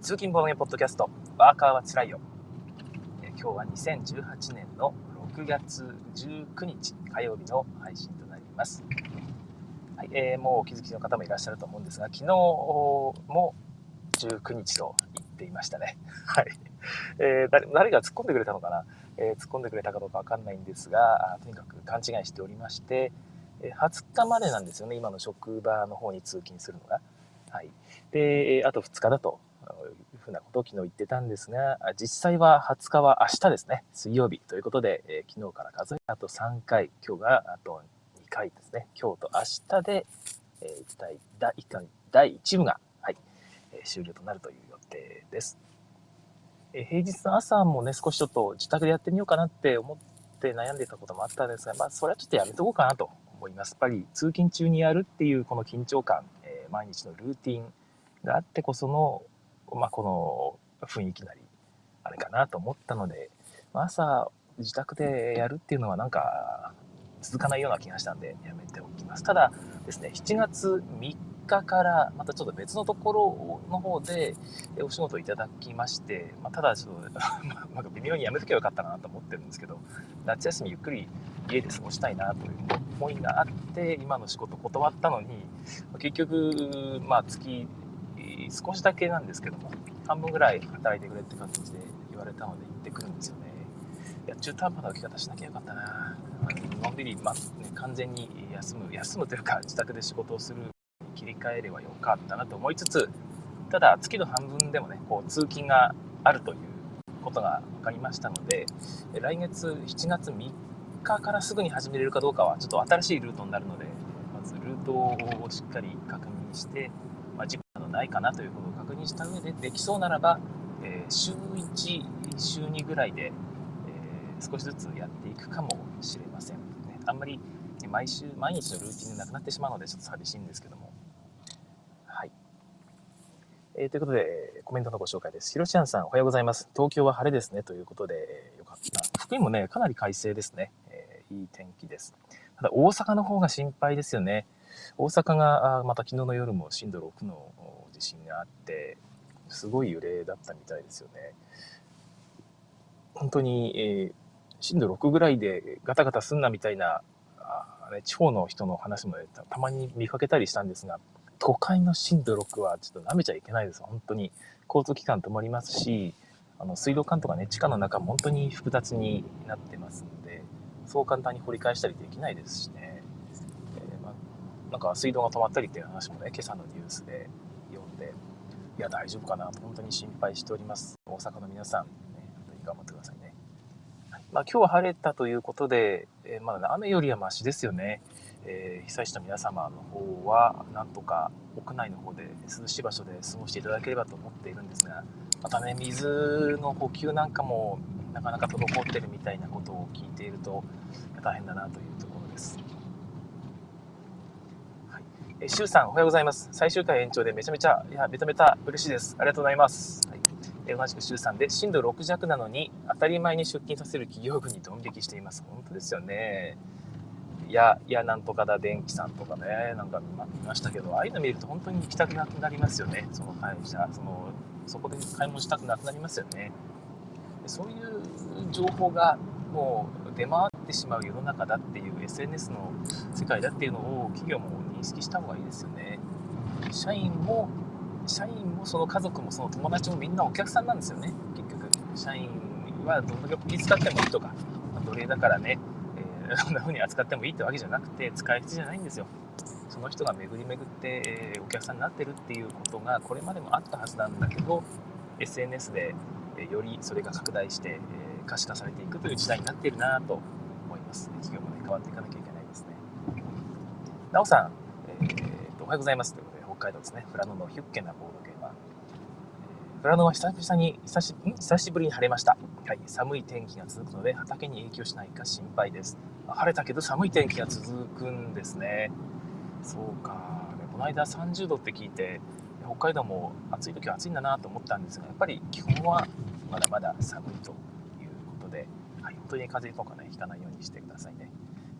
通勤ボードゲポッドキャスト、ワーカーはつらいよ。今日は2018年の6月19日火曜日の配信となります。はいえー、もうお気づきの方もいらっしゃると思うんですが、昨日も19日と言っていましたね。はい。えー、誰誰が突っ込んでくれたのかな、えー、突っ込んでくれたかどうかわかんないんですが、とにかく勘違いしておりまして、え20日までなんですよね、今の職場の方に通勤するのが。はい。で、あと2日だとふうなことを昨日言ってたんですが、実際は20日は明日ですね、水曜日ということで、えー、昨日から数えあと3回、今日があと2回ですね、今日と明日で、えー、第第第1部が、はいえー、終了となるという予定です。えー、平日の朝もね、少しちょっと自宅でやってみようかなって思って悩んでたこともあったんですが、まあ、それはちょっとやめとこうかなと思います。やっぱり通勤中にやるっていうこの緊張感、えー、毎日のルーティンがあってこそのまあ、この雰囲気なり、あれかなと思ったので、ま朝自宅でやるっていうのはなんか続かないような気がしたんでやめておきます。ただですね、7月3日からまたちょっと別のところの方でお仕事いただきまして、まあ、ただちょっとなんか微妙にやめとけばよかったなと思ってるんですけど、夏休みゆっくり家で過ごしたいなという思いがあって、今の仕事断ったのに、結局、まあ月少しだけなんですけども、半分ぐらい働いてくれって感じで言われたので行ってくるんですよね。いや、中途半端な受け方しなきゃよかったな。のんびり、まあね、完全に休む、休むというか自宅で仕事をする切り替えればよかったなと思いつつ、ただ月の半分でもね、こう通勤があるということが分かりましたので、来月7月3日からすぐに始めれるかどうかはちょっと新しいルートになるので、まずルートをしっかり確認して、まあ、事故ないかなということを確認した上で、できそうならば、えー、週1、週2ぐらいで、えー、少しずつやっていくかもしれません。ね、あんまり毎週、毎日のルーティンでなくなってしまうので、ちょっと寂しいんですけども。はい。えー、ということで、コメントのご紹介です。ひろしあんさん、おはようございます。東京は晴れですね。ということで、よかった。福井もね、かなり快晴ですね。えー、いい天気です。ただ、大阪の方が心配ですよね。大阪がまた昨日の夜も震度6の地震があってすごい揺れだったみたいですよね。本当に、えー、震度6ぐらいでガタガタすんなみたいなあ、ね、地方の人の話も、ね、たまに見かけたりしたんですが都会の震度6はちょっと舐めちゃいけないです本当に。交通機関止まりますしあの水道管とかね地下の中も本当に複雑になってますのでそう簡単に掘り返したりできないですしね。えまなんか水道が止まったりっていう話もね、今朝のニュースで、いや、大丈夫かな本当に心配しております。大阪の皆さん、ね、本当に頑張ってくださいね。まあ、今日は晴れたということで、えー、まだ、雨よりはマシですよね。えー、被災した皆様の方は、なんとか屋内の方で涼しい場所で過ごしていただければと思っているんですが、またね、水の補給なんかもなかなか滞ってるみたいなことを聞いていると、大変だなというところです。えシュウさん、おはようございます。最終回延長でめちゃめちゃ、いや、めためた嬉しいです。ありがとうございます。はい、え同じくシュウさんで、震度6弱なのに、当たり前に出勤させる企業群にドン引きしています。本当ですよね。いや、いや、なんとかだ、電気さんとかね、なんか見ましたけど、ああいうの見ると本当に行きたくなくなりますよね。その会社、その、そこで買い物したくなくなりますよね。そういう情報がもう出回ってしまう世の中だっていう SNS の世界だっていうのを企業も認識した方がいいですよね。社員も、社員もその家族もその友達もみんなお客さんなんですよね、結局。社員はどんだけ気使ってもいいとかま、奴隷だからね、えー、そんな風に扱ってもいいってわけじゃなくて、使い捨てじゃないんですよ。その人が巡り巡って、えー、お客さんになってるっていうことがこれまでもあったはずなんだけど、SNS で、えー、よりそれが拡大して、え可視化されていくという時代になっているなと思います。企業もね、変わっていかなきゃいけないですね。なおさん、えーと、おはようございます。ということで、北海道ですね、富良野のヒュッケなボードゲーマー。富良野は久々に久し、久しぶりに晴れました。はい、寒い天気が続くので、畑に影響しないか心配です。晴れたけど寒い天気が続くんですね。そうか。この間30度って聞いて、北海道も暑い時は暑いんだなと思ったんですが、やっぱり基本はまだまだ寒いということで、はい、本当に風邪とかね、ひかないようにしてくださいね。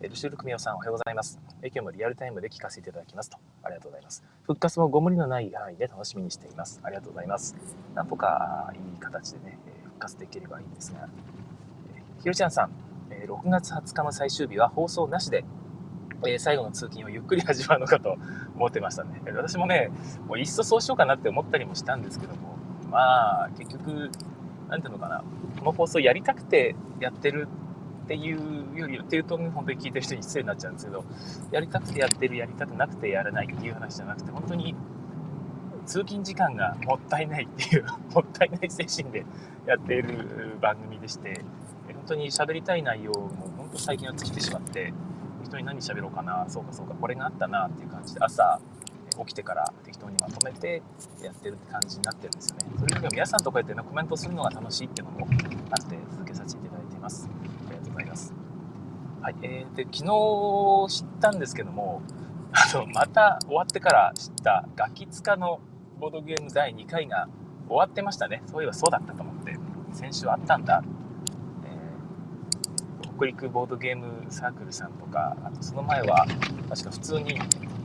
ルシュール組夫さん、おはようございます。今日もリアルタイムで聞かせていただきますと。ありがとうございます。復活もご無理のない範囲で楽しみにしています。ありがとうございます。なんとかいい形でね、復活できればいいんですが。ひろちゃんさん、6月20日の最終日は放送なしで、最後の通勤をゆっくり始まるのかと思ってましたね。私もね、もういっそそうしようかなって思ったりもしたんですけども、まあ、結局、なんていうのかな、この放送やりたくてやってるっていうよりはっていうと本当に聞いてる人に失礼になっちゃうんですけどやりたくてやってるやりたくなくてやらないっていう話じゃなくて本当に通勤時間がもったいないっていうもったいない精神でやっている番組でして本当に喋りたい内容も本当最近は尽きてしまって人に何喋ろうかなそうかそうかこれがあったなっていう感じで朝起きてから適当にまとめてやってるって感じになってるんですよねそれよりも皆さんとこうやってねコメントするのが楽しいっていうのもあって続けさせていただいています。はい、えー、で昨日知ったんですけども、あのまた終わってから知ったガキツカのボードゲーム第2回が終わってましたね。そういえばそうだったと思って、先週あったんだ。えー、北陸ボードゲームサークルさんとか、あとその前は確か普通に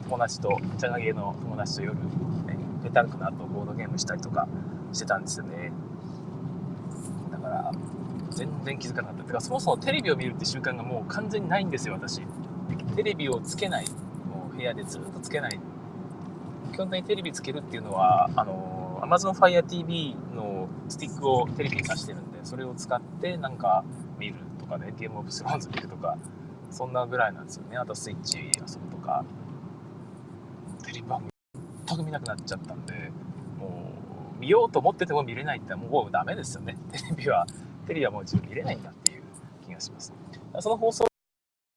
友達と、茶がげの友達と夜、ね、ペタンクの後ボードゲームしたりとかしてたんですよね。だから、全然気づかなかった。てか、そもそもテレビを見るって習慣がもう完全にないんですよ、私。テレビをつけない。もう部屋でずっとつけない。基本的にテレビつけるっていうのは、あの、Amazon Fire TV のスティックをテレビに挿してるんで、それを使ってなんか見るとかね、ゲームオブスローンズ見るとか、そんなぐらいなんですよね。あとスイッチ遊ぶとか。テレビ番組全く見なくなっちゃったんで、もう見ようと思ってても見れないってもうダメですよね。テレビはテレビはもう自分見れないんだっていう気がします。その放送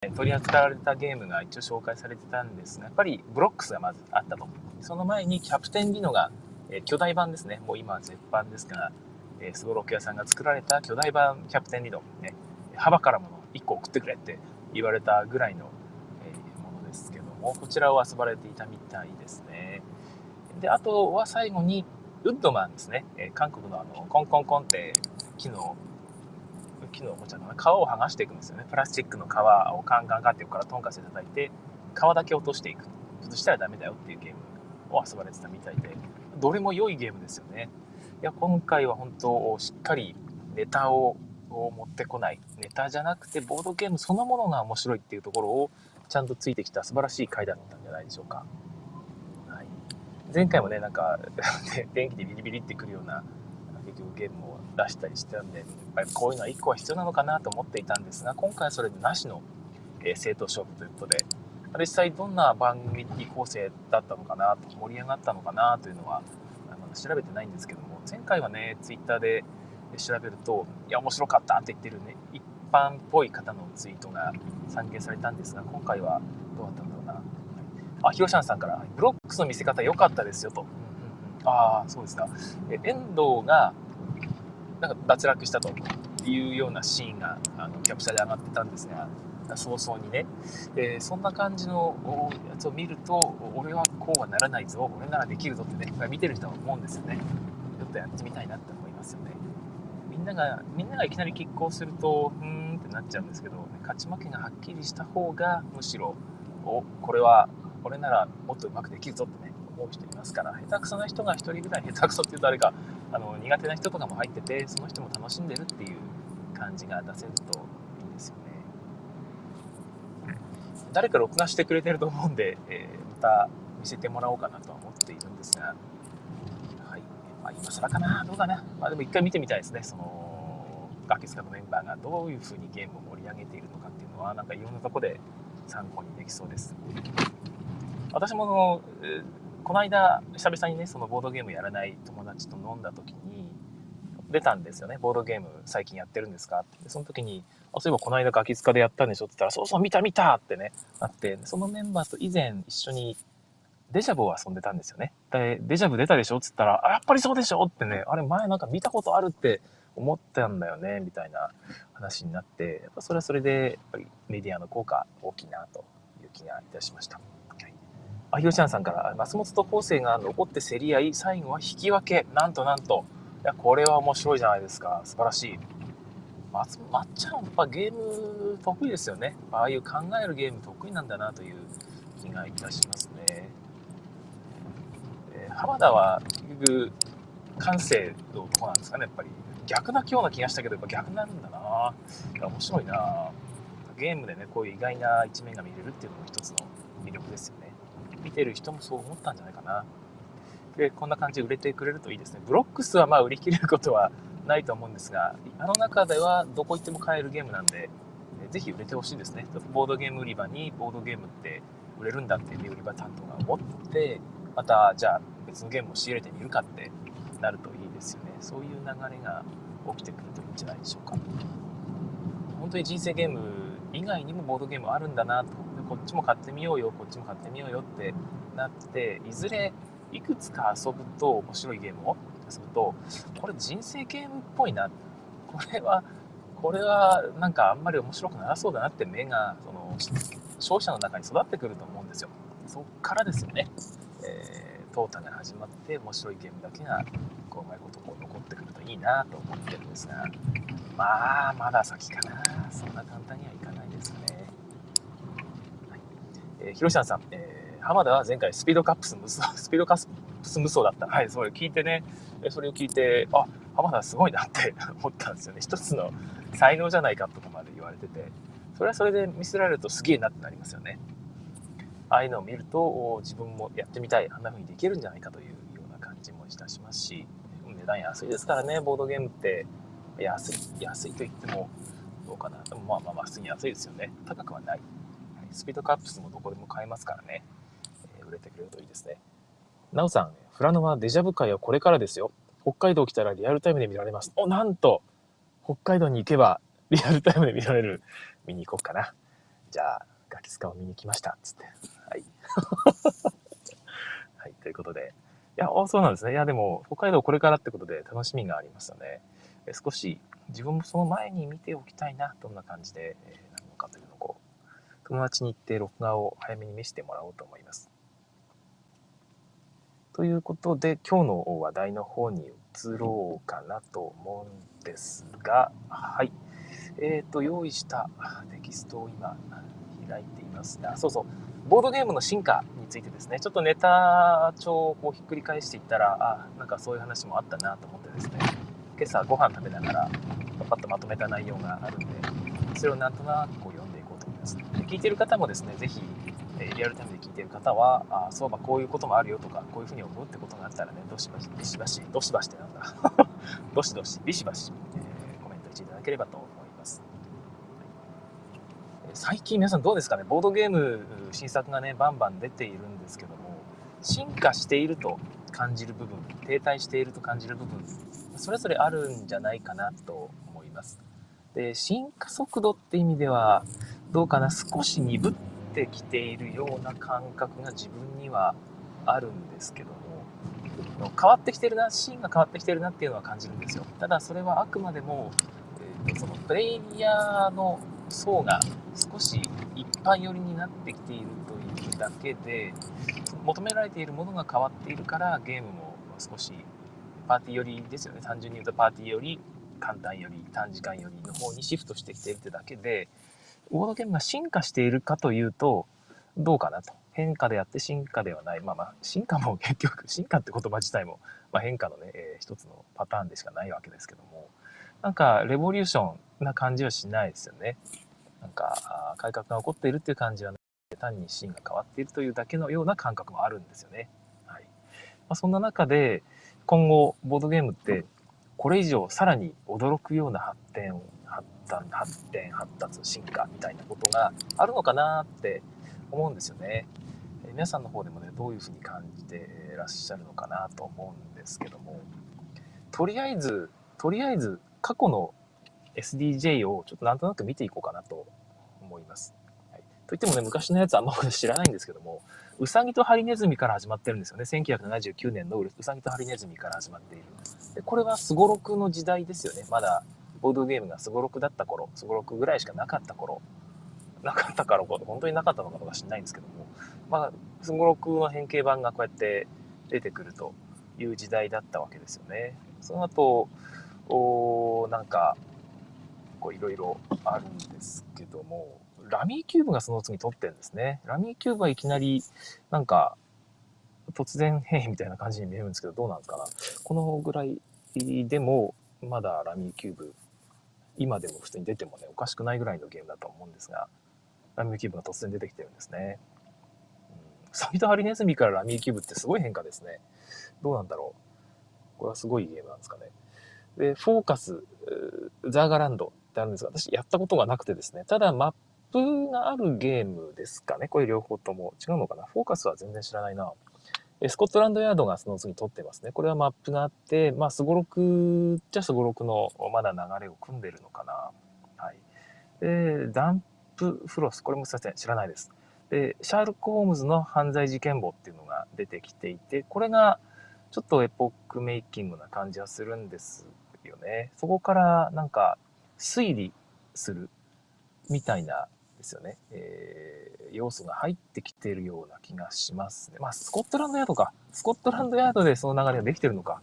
で取り扱われたゲームが一応紹介されてたんですが、やっぱりブロックスがまずあったと。その前にキャプテンリノが、え巨大版ですね。もう今は絶版ですが、えスゴロク屋さんが作られた巨大版キャプテンリノ、ね、幅からもの1個送ってくれって言われたぐらいの、えものですけども、こちらを遊ばれていたみたいですね。で、あとは最後に、ウッドマンですね。え韓国のあの、コンコンコンって木の木のおもちゃの皮を剥がしていくんですよね。プラスチックの皮をカンカンカンって横からトンカチで叩いて、皮だけ落としていく。そしたらダメだよっていうゲームを遊ばれてたみたいで、どれも良いゲームですよね。いや、今回は本当、しっかりネタを持ってこない。ネタじゃなくて、ボードゲームそのものが面白いっていうところをちゃんとついてきた素晴らしい回だったんじゃないでしょうか。はい、前回もね、なんか 電気でビリビリってくるようなゲームを出したりしてたんで、やっぱりこういうのは1個は必要なのかなと思っていたんですが、今回はそれでなしの、えー、正当勝負ということで、実際どんな番組構成だったのかなと、盛り上がったのかなというのは、調べてないんですけども、前回はね、ツイッターで調べると、いや、面白かったって言ってるね、一般っぽい方のツイートが散見されたんですが、今回はどうだったんだろうな。あ、ヒロシャンさんから、ブロックスの見せ方良かったですよと。ああ、そうですか。え遠藤が、なんか脱落したというようなシーンが、あの、キャプチャーで上がってたんですが、早々にね、えー、そんな感じのやつを見ると、俺はこうはならないぞ、俺ならできるぞってね、見てる人は思うんですよね。ちょっとやってみたいなって思いますよね。みんなが、みんながいきなり拮抗すると、うーんってなっちゃうんですけど、勝ち負けがはっきりした方が、むしろ、お、これは、俺ならもっとうまくできるぞってね、思う人いますから下手くそな人が1人ぐらい下手くそっていうとあれかあの苦手な人とかも入っててその人も楽しんでるっていう感じが出せるといいんですよね。誰か録画してくれてると思うんで、えー、また見せてもらおうかなとは思っているんですが、はい。まあ、今更かな？どうかな、まあ、でも一回見てみたいですね。そのガキスカのメンバーがどういう風にゲームを盛り上げているのかっていうのはなんかいろんなとこで参考にできそうです。私ものこの間、久々にね、そのボードゲームやらない友達と飲んだ時に、出たんですよね。ボードゲーム最近やってるんですかって。その時に、あ、そういえばこの間ガキ使でやったんでしょって言ったら、そうそう見た見たってね、あって、そのメンバーと以前一緒にデジャブを遊んでたんですよね。で、デジャブ出たでしょって言ったら、あ、やっぱりそうでしょってね、あれ前なんか見たことあるって思ったんだよね、みたいな話になって、やっぱそれはそれで、やっぱりメディアの効果大きいなという気がいたしました。あ、ひろちゃんさんから、松本と昴生が残って競り合い、最後は引き分け。なんとなんと。いや、これは面白いじゃないですか。素晴らしい。ままっちゃんやっぱゲーム得意ですよねああいう考えるゲーム得意なんだなという気がいたしますね、えー、浜田は結局感性のとこなんですかねやっぱり逆なような気がしたけどやっぱ逆になるんだな面白いなゲームでねこういう意外な一面が見れるっていうのも一つの魅力ですよね見てる人もそう思ったんじゃないかな。でこんな感じで売れてくれるといいですね。ブロックスはまあ売り切れることはないと思うんですがあの中ではどこ行っても買えるゲームなんでぜひ売れてほしいですね。ボードゲーム売り場にボードゲームって売れるんだっていう売り場担当が思ってまたじゃあ別のゲームを仕入れてみるかってなるといいですよね。そういう流れが起きてくるといいんじゃないでしょうか。本当に人生ゲーム以外にもボードゲームあるんだなと。でこっちも買ってみようよこっちも買ってみようよってなっていずれいくつか遊ぶと面白いゲームを遊ぶとこれ人生ゲームっぽいな。これはこれはなんかあんまり面白くなさそうだなって目がその消費者の中に育ってくると思うんですよ。そっからですよね、えー、淘汰が始まって面白いゲームだけがこううまいことこう残ってくるといいなと思ってるんですがまあまだ先かな。そんな簡単にはいかないですね、はいえー、広瀬さん、えー、浜田は前回スピードカップス無双 スピードカップス無双だった。はいそれ聞いてね。それを聞いてあ浜田すごいなって 思ったんですよね。一つの才能じゃないかとかまで言われてて。それはそれで見せられるとすげえなってなりますよね。ああいうのを見ると自分もやってみたい。あんな風にできるんじゃないかというような感じもいたしますし。値段安いですからね。ボードゲームって。安い安いと言ってもどうかな。まあまあまあ普通に安いですよね。高くはないスピードカップスもどこでも買えますからね、えー、売れてくれるといいですね。なおさんフラノはデジャブ会はこれからですよ。北海道来たらリアルタイムで見られます。おなんと北海道に行けばリアルタイムで見られる。見に行こうかな。じゃあガキスカを見に来ました。つって。はい。はいということで。いや、おそうなんですね。いや、でも、北海道これからってことで楽しみがありますよね。え少し自分もその前に見ておきたいな、どんな感じで、えー、なるのかという、友達に行って録画を早めに見せてもらおうと思います。ということで、今日の話題の方に移ろうかなと思うんですが、はい。えっ、ー、と、用意したテキストを今開いていますが、そうそう、ボードゲームの進化についてですね、ちょっとネタ帳をこうひっくり返していったら、あ、なんかそういう話もあったなと思ってですね、今朝ご飯食べながら、パッとまとめた内容があるんで、それをなんとなくこう読聞いてる方もですね、ぜひ、えリアルタイムで聞いてる方は、あそうばこういうこともあるよとか、こういうふうに思うってことがあったらね、どしばし、ビシバシ、どしばしってなんだ、どしどし、ビシバシ、えー、コメントしていただければと思います。最近皆さんどうですかね？ボードゲーム新作がねバンバン出ているんですけども進化していると感じる部分停滞していると感じる部分それぞれあるんじゃないかなと思います。で進化速度って意味ではどうかな少し鈍ってきているような感覚が自分にはあるんですけども変わってきてるなシーンが変わってきてるなっていうのは感じるんですよ。ただそれはあくまでも、えー、そのプレイヤーの層が少し一般寄りになってきているというだけで求められているものが変わっているからゲームも少しパーティー寄りですよね。単純に言うとパーティーより簡単より短時間よりの方にシフトしてきてるってだけでボードゲームが進化しているかというとどうかなと。変化であって進化ではない。まあまあ進化も結局 進化って言葉自体も、まあ、変化のね、えー、一つのパターンでしかないわけですけども。なんかレボリューションな感じはしないですよね。なんか改革が起こっているっていう感じはなく単にシーンが変わっているというだけのような感覚もあるんですよね。はい。まあ、そんな中で今後ボードゲームってこれ以上さらに驚くような発展展発展発達進化みたいなことがあるのかなって思うんですよね。皆さんの方でもねどういうふうに感じてらっしゃるのかなと思うんですけどもとりあえずとりあえず過去の SDJ をちょっとなんとなく見ていこうかなと思います。はい、といってもね、昔のやつあんま知らないんですけども、うさぎとハリネズミから始まってるんですよね。1979年のうさぎとハリネズミから始まっている。でこれはすごろくの時代ですよね。まだボードゲームがすごろくだった頃、すごろくぐらいしかなかった頃、なかったから本当になかったのかどうか知らないんですけども、まあ、すごろくの変形版がこうやって出てくるという時代だったわけですよね。その後、おなんか構いろいろあるんですけども、ラミーキューブがその次取ってんですね。ラミーキューブはいきなり、なんか、突然変異みたいな感じに見えるんですけど、どうなんですかな。このぐらいでも、まだラミーキューブ、今でも普通に出てもね、おかしくないぐらいのゲームだと思うんですが、ラミーキューブが突然出てきてるんですね。うん、サビとハリネズミからラミーキューブってすごい変化ですね。どうなんだろう。これはすごいゲームなんですかね。で、フォーカス、ザーガランドってあるんですが、私やったことがなくてですね、ただマップがあるゲームですかね。これ両方とも。違うのかなフォーカスは全然知らないな。スコットランドヤードがその次取ってますね。これはマップがあって、まあ、すごろくじゃすごろくのまだ流れを組んでるのかな。はい。で、ダンプフロス。これもすいません。知らないです。で、シャールク・ホームズの犯罪事件簿っていうのが出てきていて、これがちょっとエポックメイキングな感じはするんですよね。そこからなんか推理するみたいなですよね。えー、要素が入ってきているような気がしますね。まあ、スコットランドヤードか。スコットランドヤードでその流れができてるのか。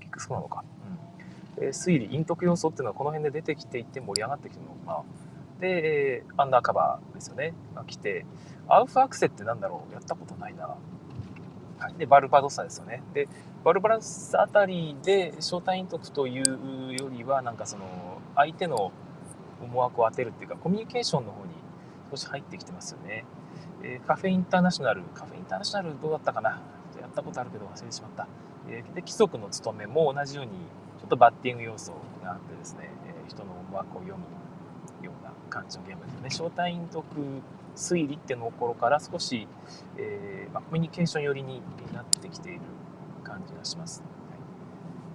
結局そうなのか。うん。推理、陰徳要素っていうのはこの辺で出てきていて盛り上がってきてるのかな。で、アンダーカバーですよね。が来て、アウフアクセってなんだろうやったことないな。はい。で、バルバドッサですよね。で、バルバドッサあたりで招待陰徳というよりは、なんかその、相手の思惑を当てるっていうか、コミュニケーションの方に少し入ってきてますよね。えー、カフェインターナショナル、カフェインターナショナルどうだったかな？やったことあるけど忘れてしまった。えー、で、規則の務めも同じように、ちょっとバッティング要素があってですね、えー、人の思惑を読むような感じのゲームですよね。招待員読推理っていうの頃から少し、えー、まあ、コミュニケーション寄りになってきている感じがします。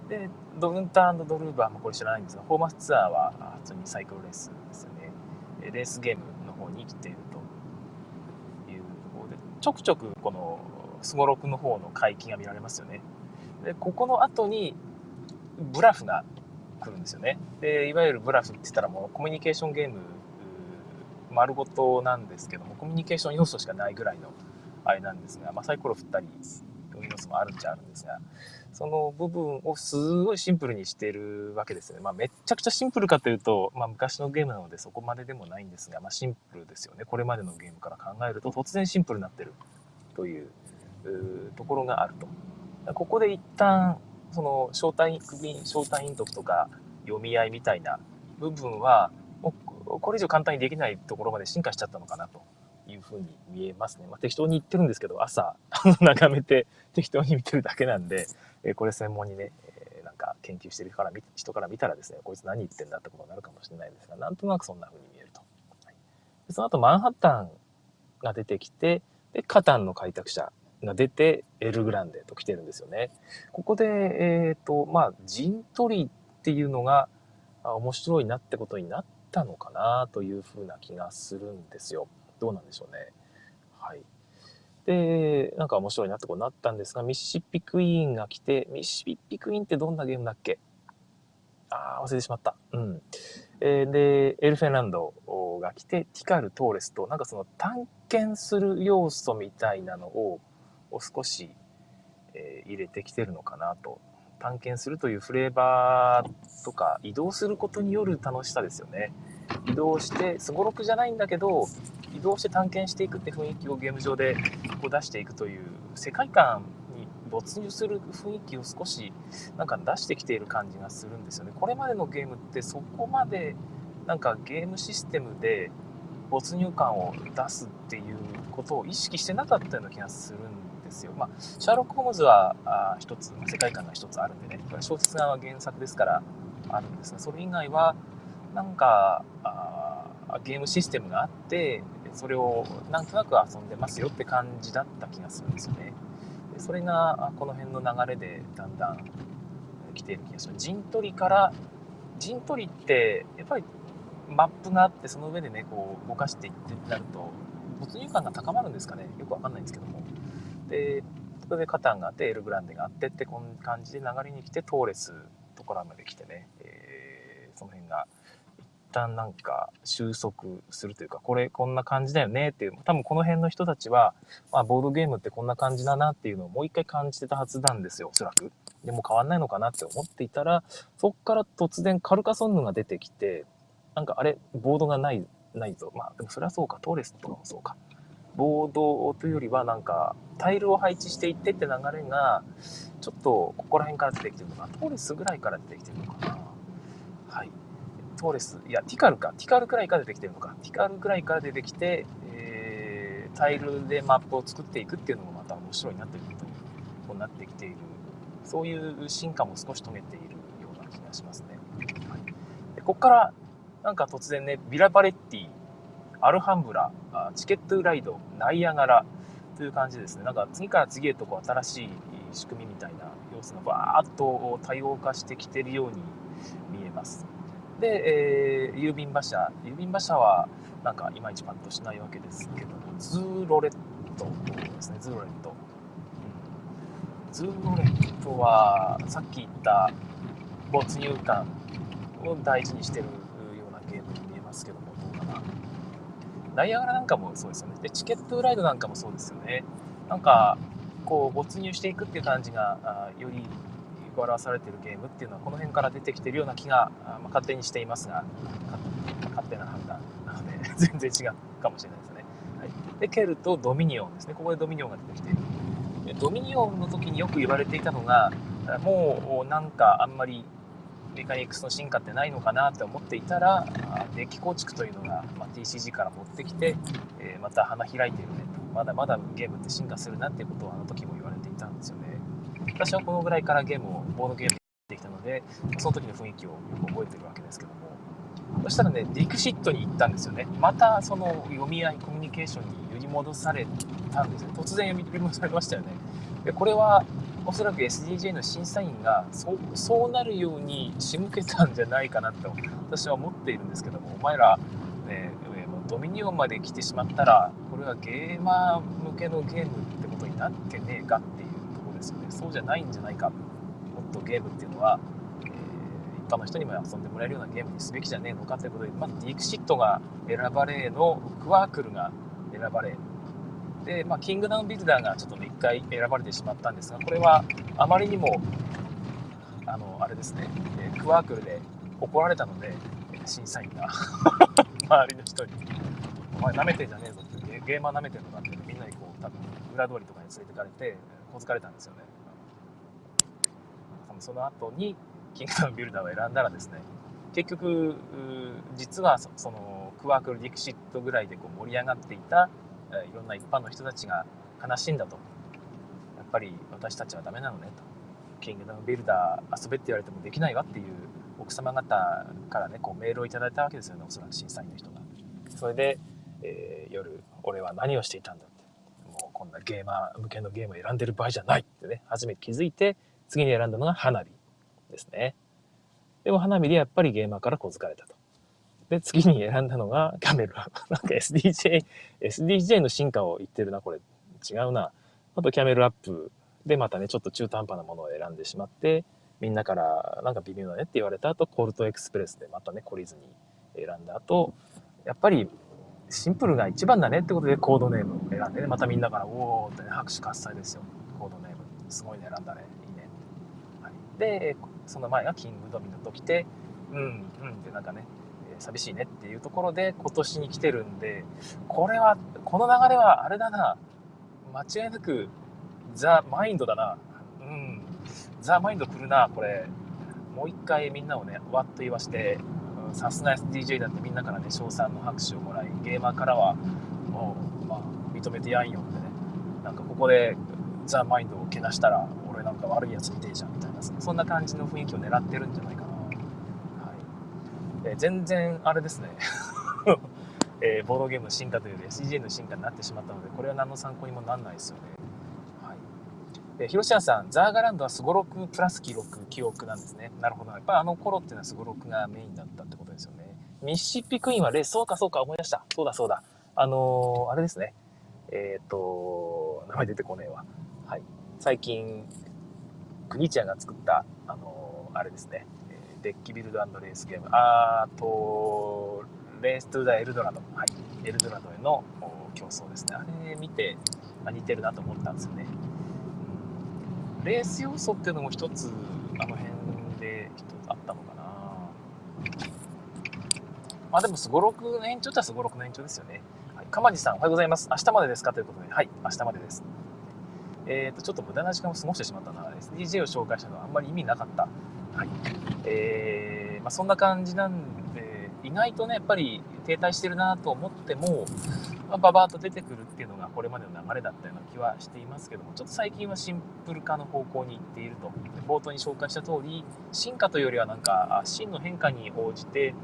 で、ドウンタードルーバーもこれ知らないんですが、フォーマスツアーは普通にサイクルレースですよね。レースゲーム方に来ているというところでちょくちょくこのすごろくの方の解禁が見られますよね。でここの後にブラフが来るんですよね。でいわゆるブラフって言ったらもうコミュニケーションゲーム丸ごとなんですけどもコミュニケーション要素しかないぐらいのあれなんですが、まあ、サイコロ振ったりそういう要素もあるんちゃあるんですがその部分をすごいシンプルにしてるわけですよね。まあ、めっちゃくちゃシンプルかというと、まあ、昔のゲームなのでそこまででもないんですが、まあ、シンプルですよね。これまでのゲームから考えると突然シンプルになってるというところがあると。ここで一旦、その招待、招待陰徳とか読み合いみたいな部分は、もうこれ以上簡単にできないところまで進化しちゃったのかなとふうに見えますね。まあ、適当に言ってるんですけど、朝眺めて適当に見てるだけなんで、えこれ専門にね、えなんか研究してるから人から見たらですね、こいつ何言ってんだってことになるかもしれないんですが、なんとなくそんな風に見えると。はい、でその後、マンハッタンが出てきて、で、カタンの開拓者が出て、エルグランデと来てるんですよね。ここで、えっ、ー、と、まあ、陣取りっていうのが面白いなってことになったのかなというふうな気がするんですよ。どうなんでしょうね。はい。で、なんか面白いなってことになったんですが、ミシシッピクイーンが来て、ミシシッピクイーンってどんなゲームだっけ？ああ、忘れてしまった。うん。えー、で、エルフェンランドが来て、ティカル、トーレスと、なんかその探検する要素みたいなのを少し、えー、入れてきてるのかなと。探検するというフレーバーとか移動することによる楽しさですよね。移動してすごろくじゃないんだけど移動して探検していくって雰囲気をゲーム上でこう出していくという世界観に没入する雰囲気を少しなんか出してきている感じがするんですよね。これまでのゲームってそこまでなんかゲームシステムで没入感を出すっていうことを意識してなかったような気がするんですよ。まあ、シャーロック・ホームズはあ一つ、世界観が一つあるんでね、これ小説が原作ですからあるんですが、それ以外はなんかあゲームシステムがあってそれをなんとなく遊んでますよって感じだった気がするんですよね。でそれがこの辺の流れでだんだん来ている気がす。る陣取りから陣取りってやっぱりマップがあってその上でねこう動かしていってなると没入感が高まるんですかね。よくわかんないんですけども。でそれでカタンがあってエルグランデがあってってこんな感じで流れに来てトーレスところまで来てね、えー、その辺が旦なんか収束するというか、これこんな感じだよねっていう、多分この辺の人たちは、まあボードゲームってこんな感じだなっていうのをもう一回感じてたはずなんですよ、おそらく。でも変わんないのかなって思っていたら、そっから突然カルカソンヌが出てきて、なんかあれ、ボードがない、ないぞ。まあ、でもそれはそうか、トーレスとかもそうか。ボードというよりは、なんか、タイルを配置していってって流れが、ちょっとここら辺から出てきてるのかな。トーレスぐらいから出てきてるのかな。トーレス、いや、ティカルか。ティカルくらいから出てきてるのか。ティカルくらいから出てきて、えー、タイルでマップを作っていくっていうのもまた面白いなということにこうなってきている。そういう進化も少し遂げているような気がしますね。はい、でここからなんか突然ね、ビラバレッティ、アルハンブラ、チケットライド、ナイアガラという感じですね。なんか次から次へとこう新しい仕組みみたいな要素がバーッと多様化してきてるように見えます。で、えー、郵便馬車。郵便馬車はなんかいまいちパッとしないわけですけども、ズーロレットですね、ズーロレット。うん、ズーロレットはさっき言った没入感を大事にしてるようなゲームに見えますけども、どうかな。ナイアガラなんかもそうですよね。で、チケットライドなんかもそうですよね。なんか、こう、没入していくっていう感じが、よりく表されてるゲームっていうのは、この辺から出てきてるような気が、まあ、勝手にしていますが、勝手な判断なので、全然違うかもしれないですね。はい、で、ケルとドミニオンですね。ここでドミニオンが出てきている。ドミニオンの時によく言われていたのが、もうなんかあんまりメカニクスの進化ってないのかなって思っていたらデッキ構築というのが、ま TCG から持ってきて、えまた花開いているねとまだまだゲームって進化するなっていうことをあの時も言われていたんですよね私はこのぐらいからゲームをボードゲームできたのでその時の雰囲気をよく覚えてるわけですけども。そしたらねディクシットに行ったんですよね。またその読み合いコミュニケーションに揺り戻されたんですよ。突然読み戻されましたよね。でこれはおそらく SDJ の審査員がそうそうなるように仕向けたんじゃないかなと私は思っているんですけども。お前ら、ね、ドミニオンまで来てしまったらこれはゲーマー向けのゲームってことになってねえかってそうじゃないんじゃないかもっとゲームっていうのは、えー、一般の人にも遊んでもらえるようなゲームにすべきじゃねえのかということで、まあ、ディクシットが選ばれのクワークルが選ばれで、まあ、キングダムビルダーがちょっとね、一回選ばれてしまったんですが、これはあまりにも、あの、あれですね、えクワークルで怒られたので、審査員が 周りの人に、お前舐めてんじゃねえぞって、ゲーマー舐めてんのかって、みんなにこう、多分、裏通りとかに連れてかれて、小づかれたんですよね。その後に、キングダムビルダーを選んだらですね、結局、実はそのクワークルディクシットぐらいでこう盛り上がっていたいろんな一般の人たちが悲しんだと。やっぱり私たちはダメなのねと。キングダムビルダー遊べって言われてもできないわっていう奥様方からねこうメールをいただいたわけですよねおそらく審査員の人が。それで、えー、夜俺は何をしていたんだって。もうこんなゲーマー向けのゲームを選んでる場合じゃないってね初めて気づいて次に選んだのが花火ですねでも花火でやっぱりゲーマーから小づかれたとで、次に選んだのがキャメル。なんか SDJ、SDJ の進化を言ってるな、これ。違うな。あとキャメルアップでまたね、ちょっと中途半端なものを選んでしまって、みんなからなんか微妙だねって言われた後、コルトエクスプレスでまたね、懲りずに選んだ後、やっぱりシンプルが一番だねってことでコードネームを選んでね、またみんなから、おーってね、拍手喝采ですよ。コードネーム。すごいね、選んだね。で、その前がキングドミノと来て、うん、うんってなんかね、寂しいねっていうところで今年に来てるんで、これは、この流れはあれだな、間違いなくザ・マインドだな。うん、ザ・マインド来るな、これ。もう一回みんなをね、わっと言わして、さすが SDJ だってみんなからね、賞賛の拍手をもらい、ゲーマーからは、もう、まあ、認めてやんよってね、なんかここでザ・マインドをけなしたら、俺なんか悪いやつみてえじゃんそんな感じの雰囲気を狙ってるんじゃないかな。はい。えー、全然あれですね。えー、ボードゲームの進化というより SDJ の進化になってしまったのでこれは何の参考にもなんないですよね。はい、で広島さんザーガランドはすごろくプラス記録記憶なんですね。なるほど。やっぱりあの頃っていうのはすごろくがメインだったってことですよね。ミシッピクイーンはレースそうかそうか思い出した。そうだそうだ。あのー、あれですね。えっ、ー、と名前出てこねえわ。はい。最近国ちゃんが作ったあのー、あれですねデッキビルドレースゲーム、あと、レーストゥザエルドラド、はい、エルドラドへの競争ですね。あれ見て、まあ、似てるなと思ったんですよね。レース要素っていうのも一つ、あの辺で一つあったのかな。まあでも、すごろくの延長っちゃすごろくの延長ですよね。はい。かまじさん、おはようございます。明日までですか？ということで、はい、明日までです。え、ー、と、ちょっと無駄な時間を過ごしてしまったな。SDJ を紹介したのはあんまり意味なかった。はい。えー、まあそんな感じなんで、意外とね、やっぱり停滞してるなと思っても、まあ、ババーと出てくるっていうのがこれまでの流れだったような気はしていますけども、ちょっと最近はシンプル化の方向に行っていると。冒頭に紹介した通り、進化というよりはなんか、真の変化に応じて、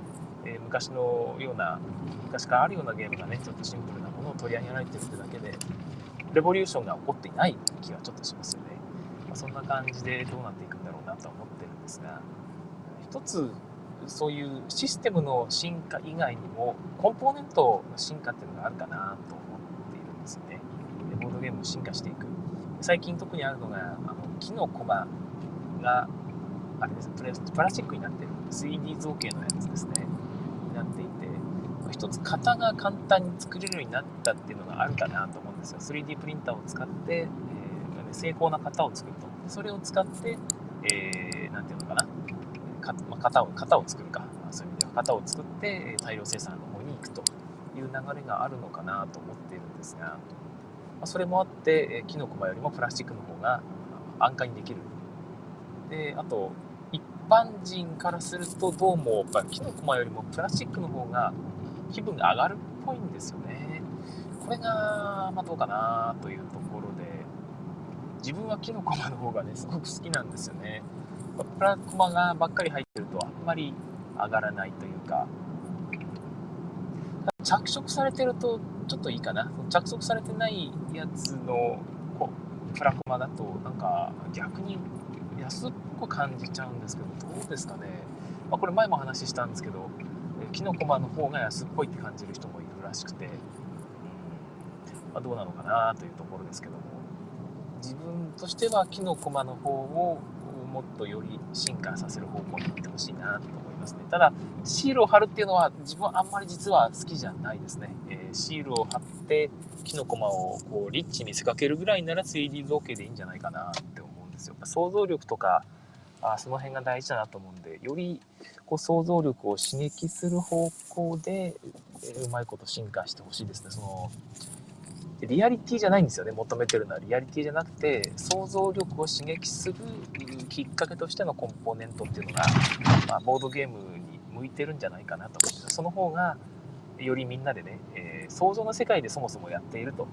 え、昔のような、昔からあるようなゲームがね、ちょっとシンプルなものを取り上げられてるってだけで、レボリューションが起こっていない気はちょっとしますよね。まあ、そんな感じでどうなっていくんだろうなとは思ってるんですが、一つそういうシステムの進化以外にもコンポーネントの進化っていうのがあるかなと思っているんですよね。ボードゲームも進化していく。最近特にあるのがあの木のコマがあれですプラスチックになってる 3D 造形のやつですね一つ型が簡単に作れるようになったっていうのがあるかなと思うんですよ。3D プリンターを使って、えー、精巧な型を作ると。それを使って、えー、ていうのかな。か、まあ、型を型を作るか。まそういう意味では型を作って大量生産の方に行くという流れがあるのかなと思っているんですが、まあ、それもあってえキノコマよりもプラスチックの方が安価にできる。であと一般人からするとどうもやっぱキノコマよりもプラスチックの方が気分が上がるっぽいんですよね。これが、まあ、どうかなというところで自分はキノコマの方がねすごく好きなんですよね。プラコマがばっかり入ってるとあんまり上がらないというか。着色されてるとちょっといいかな。着色されてないやつのこうプラコマだとなんか逆に安っぽく感じちゃうんですけどどうですかね、まあ、これ前も話したんですけどキノコマの方が安っぽいって感じる人もいるらしくて、まあ、どうなのかなというところですけども自分としてはキノコマの方をもっとより進化させる方向に行ってほしいなと思いますね。ただ、シールを貼るっていうのは自分はあんまり実は好きじゃないですね。えー、シールを貼って、キノコマをこうリッチに見せかけるぐらいなら 3D 造形でいいんじゃないかなって思うんですよ。想像力とか、あその辺が大事だなと思うんで、よりこう想像力を刺激する方向で、えうまいこと進化してほしいですね。そのリアリティじゃないんですよね求めてるのは。リアリティじゃなくて想像力を刺激するきっかけとしてのコンポーネントっていうのが、まあ、ボードゲームに向いてるんじゃないかなと思ってその方がよりみんなでね、えー、想像の世界でそもそもやっていると。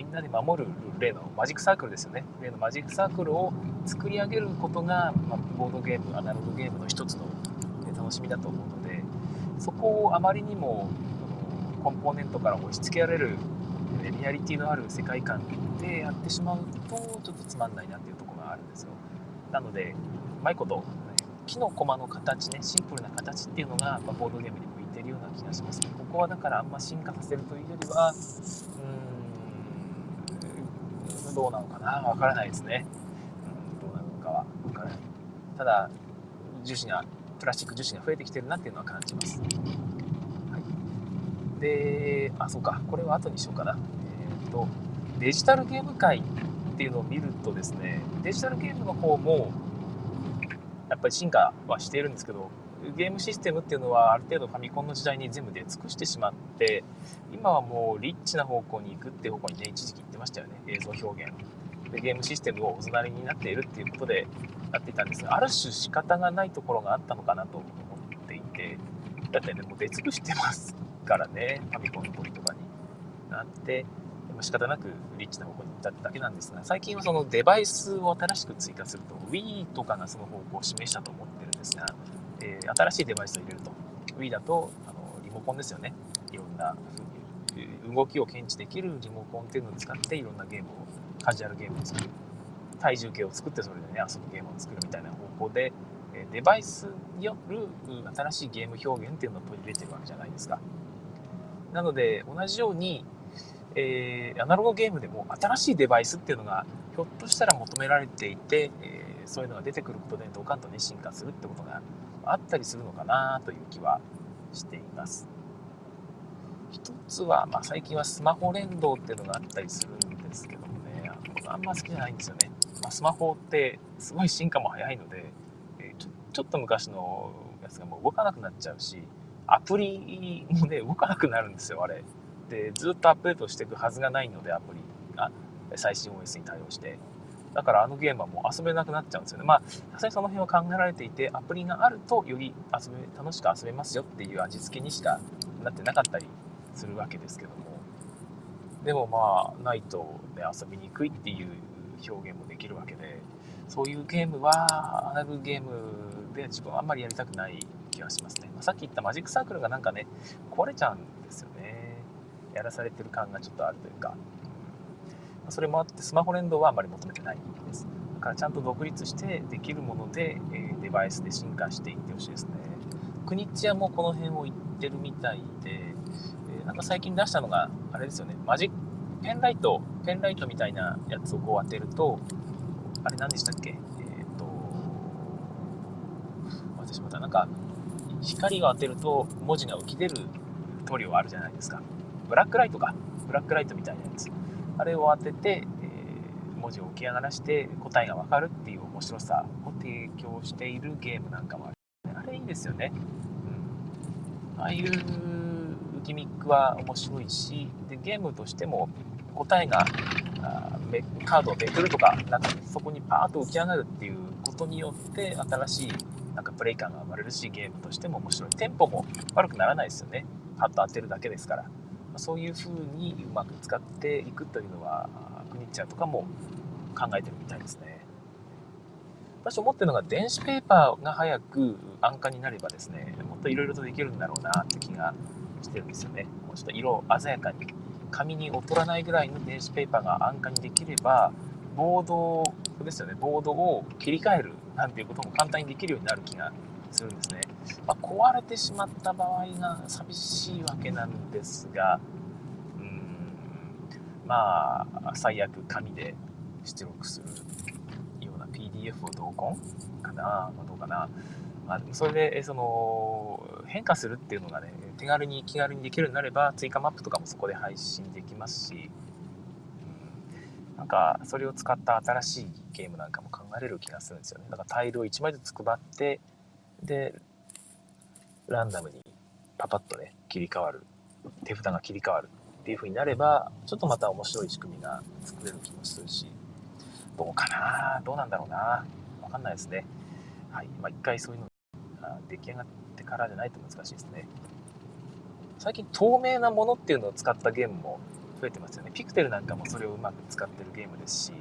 みんなで守る例のマジックサークルですよね。例のマジックサークルを作り上げることが、まあ、ボードゲームアナログゲームの一つの楽しみだと思うのでそこをあまりにもコンポーネントから押し付けられるリアリティのある世界観でやってしまうとちょっとつまんないなっていうところがあるんですよ。なのでうまいこと木の駒の形ねシンプルな形っていうのが、まボードゲームに向いてるような気がします。ねここはだからあんま進化させるというよりはうんどうなのかな？わからないですね。うんどうなのかはわからない。ただ樹脂がプラスチック樹脂が増えてきてるなっていうのは感じます。で、あ、そうか、これは後にしようかな。えっ、ー、と、デジタルゲーム界っていうのを見るとですね、デジタルゲームの方も、やっぱり進化はしているんですけど、ゲームシステムっていうのはある程度ファミコンの時代に全部出尽くしてしまって、今はもうリッチな方向に行くっていう方向にね、一時期ましたよね、映像表現。でゲームシステムをおざなりになっているっていうことでなっていたんですが、ある種仕方がないところがあったのかなと思っていて、だってね、もう出尽くしてますからね、ファミコンの時とかになって、仕方なくリッチな方向に行っただけなんですが、最近はそのデバイスを新しく追加すると、Wii とかがその方向を示したと思ってるんですが、えー、新しいデバイスを入れると、Wii だとあのリモコンですよね。いろんな動きを検知できるリモコンっていうのを使っていろんなゲームを、カジュアルゲームを作る。体重計を作ってそれでね、遊ぶゲームを作るみたいな方向で、デバイスによる新しいゲーム表現っていうのを取り入れてるわけじゃないですか。なので、同じように、えー、アナログゲームでも新しいデバイスっていうのがひょっとしたら求められていて、えー、そういうのが出てくることでドカンとね進化するってことがあったりするのかなという気はしています。一つは、まあ、最近はスマホ連動っていうのがあったりするんですけどもねあんま好きじゃないんですよね。まあ、スマホってすごい進化も早いので、え、ちょちょっと昔のやつがもう動かなくなっちゃうしアプリもね、動かなくなるんですよ、あれ。で、ずっとアップデートしていくはずがないので、アプリが最新 OS に対応して。だからあのゲームはもう遊べなくなっちゃうんですよね。まあ、さすがにその辺は考えられていて、アプリがあるとより遊べ、楽しく遊べますよっていう味付けにしかなってなかったりするわけですけども。でもまあ、ないと、ね、遊びにくいっていう表現もできるわけで、そういうゲームは、アナグゲームで自分はあんまりやりたくない気がしますね。まあ、さっき言ったマジックサークルがなんかね、壊れちゃうんですよね。やらされてる感がちょっとあるというか。それもあってスマホ連動はあんまり求めてないです。だからちゃんと独立してできるもので、えデバイスで進化していってほしいですね。クニチアもこの辺を言ってるみたいで、なんか最近出したのが、あれですよね、マジック、ペンライト、ペンライトみたいなやつをこう当てると、あれ何でしたっけ？えっ、ー、と、忘れしまた。なんか、光を当てると文字が浮き出る塗料あるじゃないですか。ブラックライトか。ブラックライトみたいなやつ。あれを当てて、え、文字を浮き上がらして答えがわかるっていう面白さを提供しているゲームなんかもある。あれいいですよね。うん、ああいうギミックは面白いし、でゲームとしても答えがあカードをめくるとか、なんかそこにパーッと浮き上がるっていうことによって新しいなんかプレイ感が生まれるし、ゲームとしても面白い。テンポも悪くならないですよね。パッと当てるだけですからま。そういう風にうまく使っていくというのはクニッチャーとかも考えてるみたいですね私思ってるのが電子ペーパーが早く安価になればですねもっといろいろとできるんだろうなって気がしてるんですよね。もうちょっと色鮮やかに紙に劣らないぐらいの電子ペーパーが安価にできればボードですよね。ボードを切り替えるなんていうことも簡単にできるようになる気がするんですね。まあ、壊れてしまった場合が寂しいわけなんですが、うん、まあ、最悪紙で出力するような PDF を同梱かな、まあ、どうかな。まあ、それで、その、変化するっていうのがね、手軽に気軽にできるようになれば、追加マップとかもそこで配信できますし、うん、なんか、それを使った新しいゲームなんかも考えれる気がするんですよね。だからタイルを1枚ずつ配って、で、ランダムにパパッとね、切り替わる、手札が切り替わるっていう風になれば、ちょっとまた面白い仕組みが作れる気もするし、どうかな？どうなんだろうな？わかんないですね。はい。まあ、一回そういうのが出来上がってからじゃないと難しいですね。最近透明なものっていうのを使ったゲームも増えてますよね。ピクテルなんかもそれをうまく使ってるゲームですし、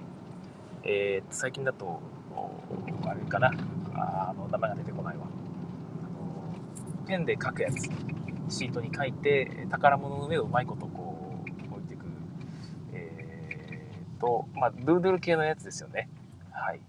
えー、最近だと、あれかな。あの、名前が出てこないわ。ペンで書くやつ。シートに書いて宝物の上をうまいことこう置いていく。えー、とまあドゥードゥル系のやつですよね。はい。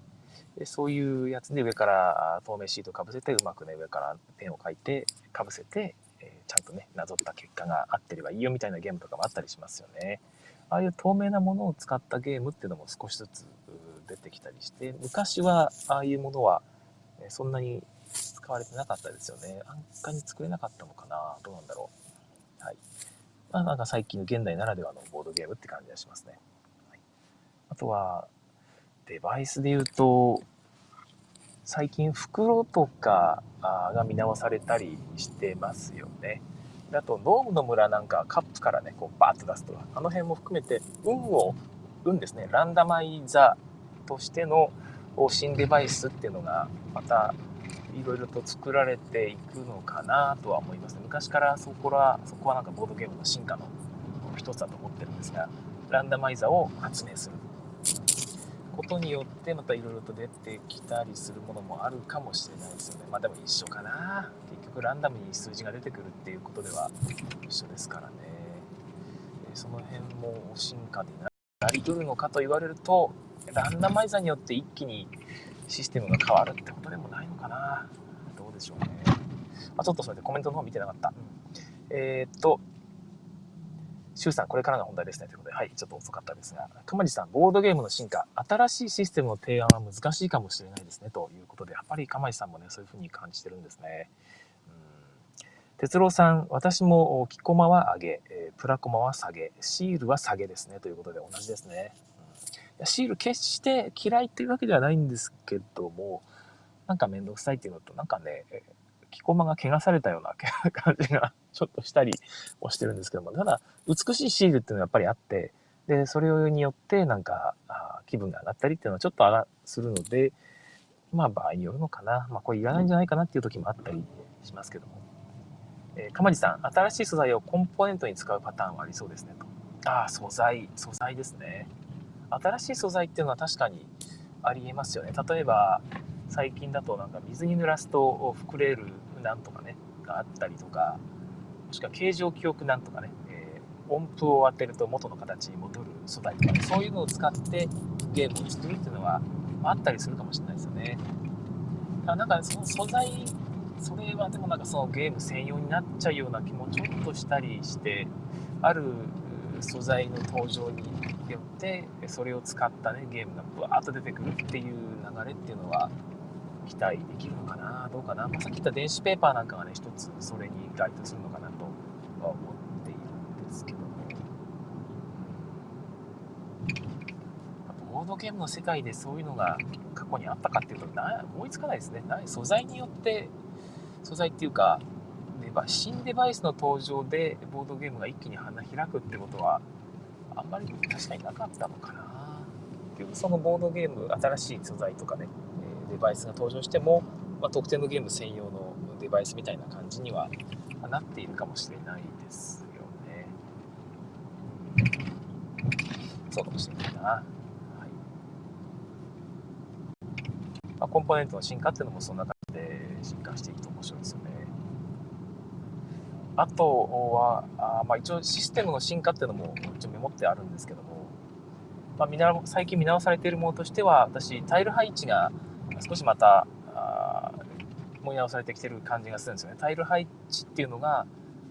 でそういうやつで上から透明シートをかぶせてうまくね上からペンを書いてかぶせて、えー、ちゃんとねなぞった結果が合ってればいいよみたいなゲームとかもあったりしますよねああいう透明なものを使ったゲームっていうのも少しずつ出てきたりして昔はああいうものはそんなに使われてなかったですよね。安価に作れなかったのかなどうなんだろう。はい。まあなんか最近の現代ならではのボードゲームって感じがしますね。はい、あとは、デバイスで言うと、最近袋とかが見直されたりしてますよね。あと、ノームの村なんかカップからね、こうバーッと出すとか、あの辺も含めて、運を、運ですね、ランダマイザーとしての新デバイスっていうのが、またいろいろと作られていくのかなとは思います昔からそこらそこはなんかボードゲームの進化の一つだと思ってるんですがランダマイザーを発明する。ことによってまたいろいろと出てきたりするものもあるかもしれないですよねまあでも一緒かな結局ランダムに数字が出てくるっていうことでは一緒ですからねその辺も進化になり得るのかと言われるとランダマイザーによって一気にシステムが変わるってことでもないのかな。どうでしょうね。まあ、ちょっとそれでコメントの方見てなかった。うん、えー、っと、シュウさん、これからが本題ですね。ということで、はい、ちょっと遅かったですが、くまじさん、ボードゲームの進化、新しいシステムの提案は難しいかもしれないですね。ということで、やっぱりかまじさんもね、そういうふうに感じてるんですね。哲郎さん、私もキコマは上げ、えプラコマは下げ、シールは下げですね。ということで同じですね。うんシール決して嫌いっていうわけではないんですけども、なんかめんどくさいっていうのと、なんかね、キコマが怪我されたような 感じがちょっとしたりをしてるんですけども、ただ、美しいシールっていうのはやっぱりあって、で、それによってなんか、気分が上がったりっていうのはちょっと上がするので、まあ場合によるのかな。まあこれいらないんじゃないかなっていう時もあったりしますけども。えー、かまじさん、新しい素材をコンポーネントに使うパターンはありそうですねと。ああ、素材、素材ですね。新しい素材っていうのは確かにありえますよね。例えば、最近だとなんか水に濡らすと膨れるなんとかね、があったりとか、もしくは形状記憶なんとかね、えー、音符を当てると元の形に戻る素材とか、ね、そういうのを使ってゲームを作るっていうのはあったりするかもしれないですよね。だなんかその素材、それはでもなんかそのゲーム専用になっちゃうような気もちょっとしたりして、ある素材の登場によってそれを使ったねゲームがブワーッと出てくるっていう流れっていうのは期待できるのかな？どうかな、まあ、さっき言った電子ペーパーなんかがね一つそれに該当するのかなとは思っているんですけども。ボードゲームの世界でそういうのが過去にあったかっていうとな思いつかないですね。な素材によって素材っていうか新デバイスの登場でボードゲームが一気に花開くってことはあんまり確かになかったのかな。結局そのボードゲーム新しい素材とかねデバイスが登場しても、まあ、特定のゲーム専用のデバイスみたいな感じにはなっているかもしれないですよね。そうかもしれないな。はいまあ、コンポーネントの進化っていうのもそんな感じで進化していくと面白いですよね。あとは、あまあ、一応システムの進化っていうのも一応メモってあるんですけども、まあ、見直最近見直されているものとしては、私、タイル配置が少しまた、思い直されてきてる感じがするんですよね。タイル配置っていうのが、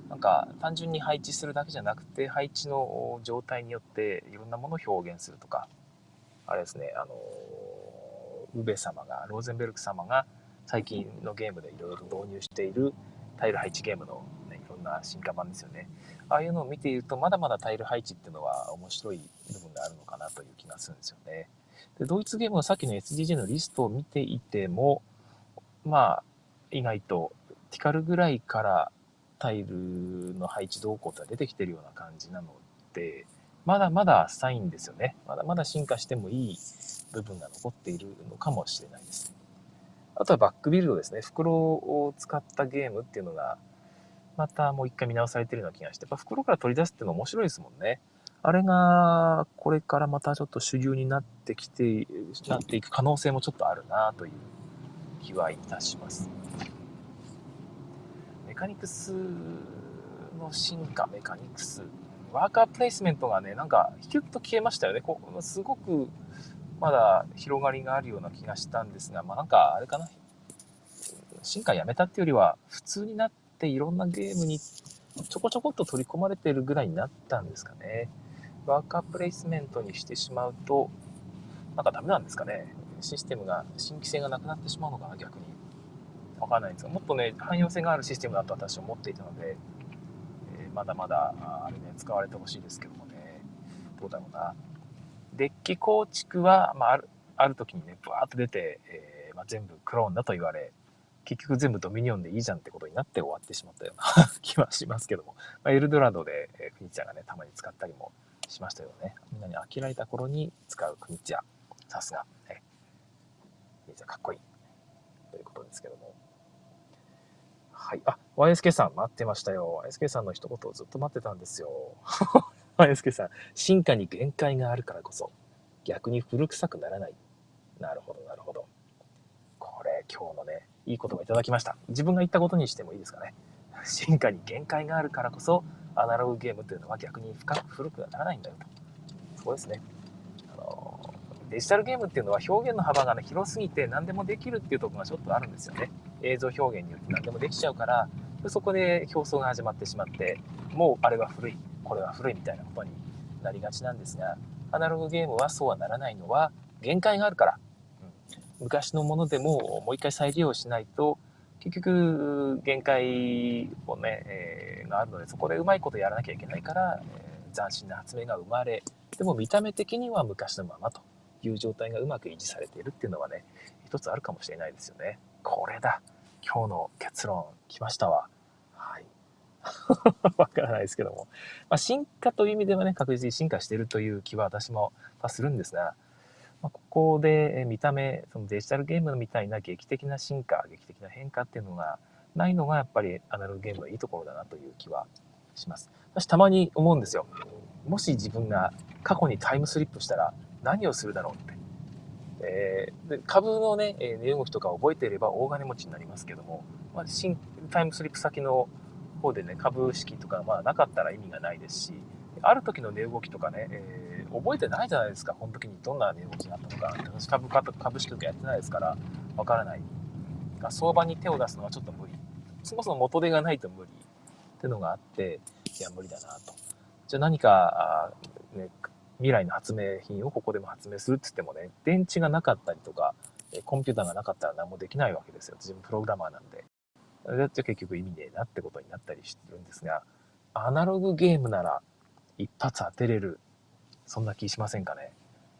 なんか単純に配置するだけじゃなくて、配置の状態によっていろんなものを表現するとか、あれですね、あの、ウベ様が、ローゼンベルク様が最近のゲームでいろいろ導入しているタイル配置ゲームのね、いろんな進化版ですよね。ああいうのを見ていると、まだまだタイル配置っていうのは面白い部分があるのかなという気がするんですよね。で、ドイツゲームのさっきの SDJ のリストを見ていても、まあ、意外とティカルぐらいからタイルの配置動向って出てきてるような感じなので、まだまだ浅いんですよね。まだまだ進化してもいい部分が残っているのかもしれないです。あとはバックビルドですね。袋を使ったゲームっていうのがまたもう一回見直されてるような気がして、やっぱ袋から取り出すっていうの面白いですもんね。あれが、これからまたちょっと主流になってきて、なっていく可能性もちょっとあるなという気はいたします。メカニクスの進化、メカニクス。ワーカープレイスメントがね、なんかヒュッと消えましたよね。こすごくまだ広がりがあるような気がしたんですが、まあなんかあれかな。進化やめたっていうよりは、普通になってっていろんなゲームにちょこちょこっと取り込まれてるぐらいになったんですかね。ワーカープレイスメントにしてしまうと、なんかダメなんですかね。システムが、新規性がなくなってしまうのかな、逆に。わかんないんですが、もっとね、汎用性があるシステムだと私は思っていたので、えー、まだまだ、あれね、使われてほしいですけどもね、どうだろうな。デッキ構築は、まあ、ある、ある時にね、ブワーッと出て、えー、まあ、全部クローンだと言われ、結局全部ドミニオンでいいじゃんってことになって終わってしまったような 気はしますけども、まあ、エルドラドで、えクニチャーがね、たまに使ったりもしましたよね。みんなに飽きられた頃に使うクニチャ。さすが、ね。クニチャかっこいい。ということですけども。はい。あ、YSK さん待ってましたよ。YSK さんの一言をずっと待ってたんですよ。YSK さん、進化に限界があるからこそ、逆に古臭くならない。なるほど、なるほど。これ、今日のね、いい言葉いただきました。自分が言ったことにしてもいいですかね。進化に限界があるからこそ、アナログゲームというのは逆に深く古くはならないんだよと。そこですね。あのデジタルゲームっていうのは表現の幅が、ね、広すぎて何でもできるっていうとこがちょっとあるんですよね。映像表現によって何でもできちゃうから、そこで競争が始まってしまって、もうあれは古い、これは古いみたいなことになりがちなんですが、アナログゲームはそうはならないのは限界があるから。うん昔のものでももう一回再利用しないと結局限界をね、えー、があるのでそこでうまいことやらなきゃいけないから、えー、斬新な発明が生まれでも見た目的には昔のままという状態がうまく維持されているっていうのはね一つあるかもしれないですよねこれだ今日の結論来ましたわ。はい。わからないですけども。まあ、進化という意味ではね、確実に進化しているという気は私もするんですが、ま、ここで見た目、そのデジタルゲームみたいな劇的な進化、劇的な変化っていうのがないのがやっぱりアナログゲームのいいところだなという気はします。私たまに思うんですよ。もし自分が過去にタイムスリップしたら何をするだろうって。えー、で株のね、え値動きとか覚えていれば大金持ちになりますけども、まあ、新タイムスリップ先の方でね、株式とかまあなかったら意味がないですし、ある時の値動きとかね、えー、覚えてないじゃないですか、この時にどんな値動きがあったのか。私株価と株式とかやってないですから、わからない。相場に手を出すのはちょっと無理。そもそも元手がないと無理ってのがあって、いや、無理だなと。じゃあ何か、ね、未来の発明品をここでも発明するって言ってもね、電池がなかったりとか、コンピューターがなかったら何もできないわけですよ。自分プログラマーなんで。だって結局意味ねえなってことになったりしてるんですが、アナログゲームなら一発当てれる。そんな気しませんかね？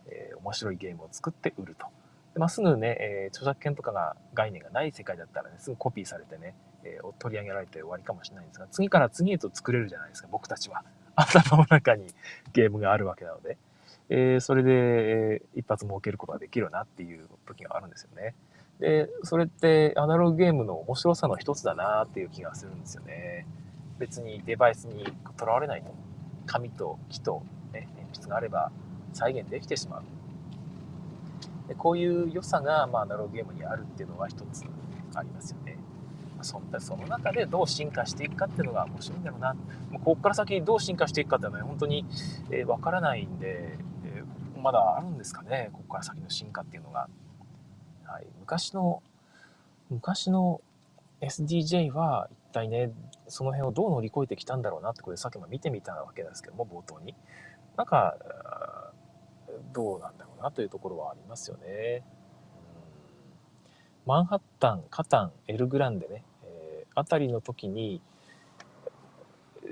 えー、面白いゲームを作って売ると。でまあ、すぐね、えー、著作権とかが概念がない世界だったらね、すぐコピーされてね、えー、取り上げられて終わりかもしれないんですが、次から次へと作れるじゃないですか、僕たちは。頭の中にゲームがあるわけなので。えー、それで、えー、一発儲けることができるなっていう時があるんですよね。で、それってアナログゲームの面白さの一つだなっていう気がするんですよね。別にデバイスにとらわれないと。紙と木と、筆があれば再現できてしまう。でこういう良さが、まあ、アナログゲームにあるっていうのは一つありますよね。そんその中でどう進化していくかっていうのが面白いんだろうな。もうここから先どう進化していくかっていうのは本当にわ、えー、からないんで、えー、まだあるんですかね、ここから先の進化っていうのが。はい、昔の、昔の SDJ は一体ね、その辺をどう乗り越えてきたんだろうなってこれさっきも見てみたわけですけども、冒頭に。なんか、どうなんだろうなというところはありますよね。マンハッタン、カタン、エルグランデね、えー、あたりの時に、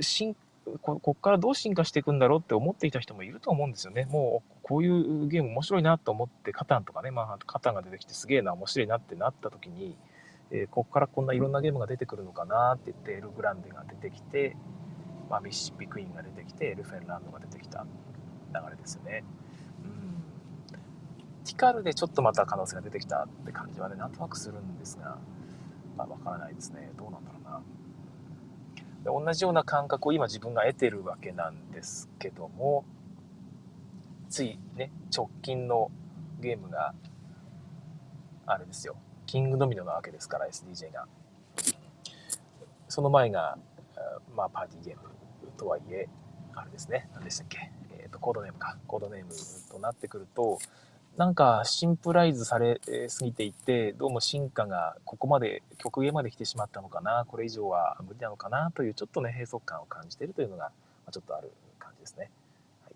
進ここからどう進化していくんだろうって思っていた人もいると思うんですよね。もうこういうゲーム面白いなと思ってカタンとかね、まあ、カタンが出てきてすげえな面白いなってなった時に、えー、ここからこんないろんなゲームが出てくるのかなって言ってエルグランデが出てきて、まあ、ミシシッピクイーンが出てきてエルフェンランドが出てきた流れですよね。ティカルでちょっとまた可能性が出てきたって感じはねなんとなくするんですが、まあ、分からないですね。どうなんだろうな。で同じような感覚を今自分が得てるわけなんですけどもついね直近のゲームがあれですよ。キングドミノなわけですから SDJ が。その前がまあパーティーゲーム。とはいえあれですね何でしたっけ、えーと、コードネームかコードネームとなってくるとなんかシンプライズされすぎていて、どうも進化がここまで、極限まで来てしまったのかな、これ以上は無理なのかなというちょっとね、閉塞感を感じているというのが、ちょっとある感じですね。はい、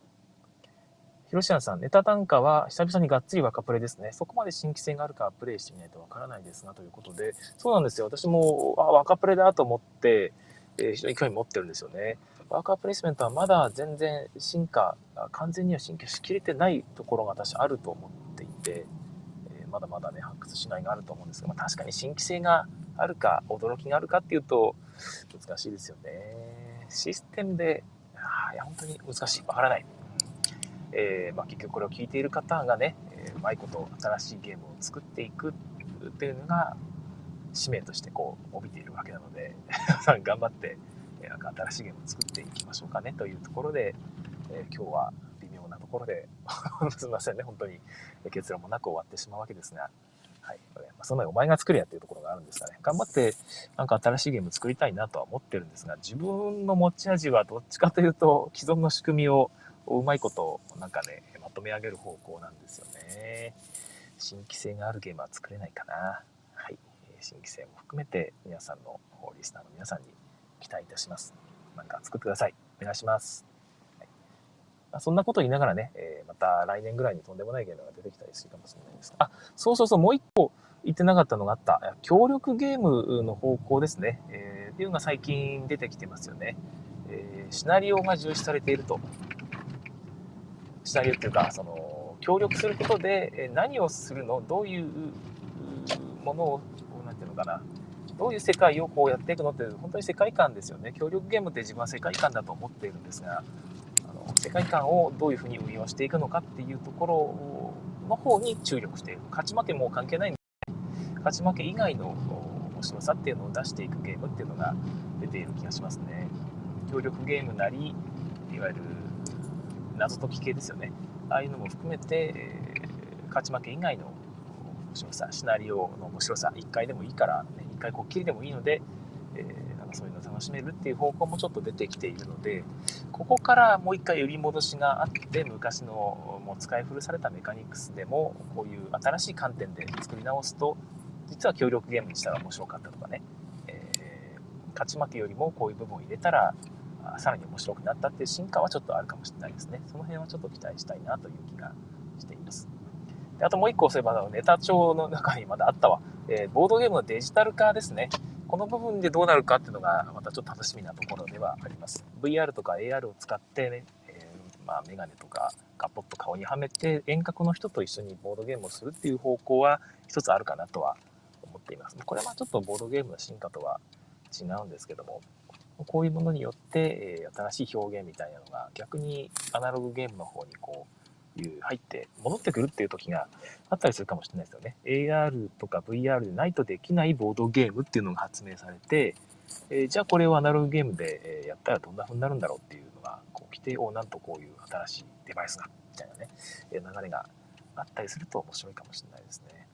ヒロシアンさん、ネタ単価は久々にがっつり若プレですね。そこまで新規性があるかプレイしてみないとわからないですが、ということで、そうなんですよ。私も、あ、若プレだと思って、えー、非常に興味持ってるんですよね。ワーカープレイスメントはまだ全然進化、完全には進化しきれてないところが私あると思っていて、えー、まだまだね、発掘しないがあると思うんですが、まあ、確かに新規性があるか、驚きがあるかっていうと、難しいですよね。システムで、あいや、本当に難しい。わからない。えー、まあ、結局これを聞いている方がね、えー、うまいこと新しいゲームを作っていくっていうのが、使命としてこう、帯びているわけなので、皆さん頑張ってなんか新しいゲームを作っていきましょうかねというところで、えー、今日は微妙なところで すみませんね、本当に結論もなく終わってしまうわけですが、はい。まあ、その前お前が作れやっていうところがあるんですがね、頑張ってなんか新しいゲーム作りたいなとは思ってるんですが、自分の持ち味はどっちかというと、既存の仕組みをうまいことなんかね、まとめ上げる方向なんですよね。新規性があるゲームは作れないかな。はい。新規性も含めて皆さんのリスナーの皆さんに期待いたします。なんか作ってください。お願いします。はいまあ、そんなこと言いながらね、えー、また来年ぐらいにとんでもないゲームが出てきたりするかもしれないです。あ、そうそうそう、もう一個言ってなかったのがあった。協力ゲームの方向ですね。えー、っていうのが最近出てきてますよね。えー、シナリオが重視されていると。シナリオっていうか、その、協力することで何をするの？どういうものを、こうなんていうのかな、どういう世界をこうやっていくのって本当に世界観ですよね。協力ゲームって自分は世界観だと思っているんですがあの世界観をどういうふうに運用していくのかっていうところの方に注力している勝ち負けも関係ない。んで勝ち負け以外の面白さっていうのを出していくゲームっていうのが出ている気がしますね。協力ゲームなりいわゆる謎解き系ですよね。ああいうのも含めて、えー、勝ち負け以外の面白さシナリオの面白さ1回でもいいから、ね、1回こっきりでもいいので、えー、なんかそういうのを楽しめるっていう方向もちょっと出てきているのでここからもう1回売り戻しがあって昔のもう使い古されたメカニクスでもこういう新しい観点で作り直すと実は協力ゲームにしたら面白かったとかね、えー、勝ち負けよりもこういう部分を入れたらさらに面白くなったっていう進化はちょっとあるかもしれないですね。その辺はちょっと期待したいなという気がしています。あともう一個そういえばネタ帳の中にまだあったわ、えー、ボードゲームのデジタル化ですね。この部分でどうなるかっていうのがまたちょっと楽しみなところではあります。VR とか AR を使ってね、えー、まあ、メガネとかガポッと顔にはめて遠隔の人と一緒にボードゲームをするっていう方向は一つあるかなとは思っています。これはちょっとボードゲームの進化とは違うんですけども、こういうものによって、え、新しい表現みたいなのが逆にアナログゲームの方にこういう入って戻ってくるっていう時があったりするかもしれないですよね。AR とか VR でないとできないボードゲームっていうのが発明されて、えー、じゃあこれをアナログゲームでやったらどんな風になるんだろうっていうのがこう来て、おなんとこういう新しいデバイスがみたいなね、流れがあったりすると面白いかもしれないですね。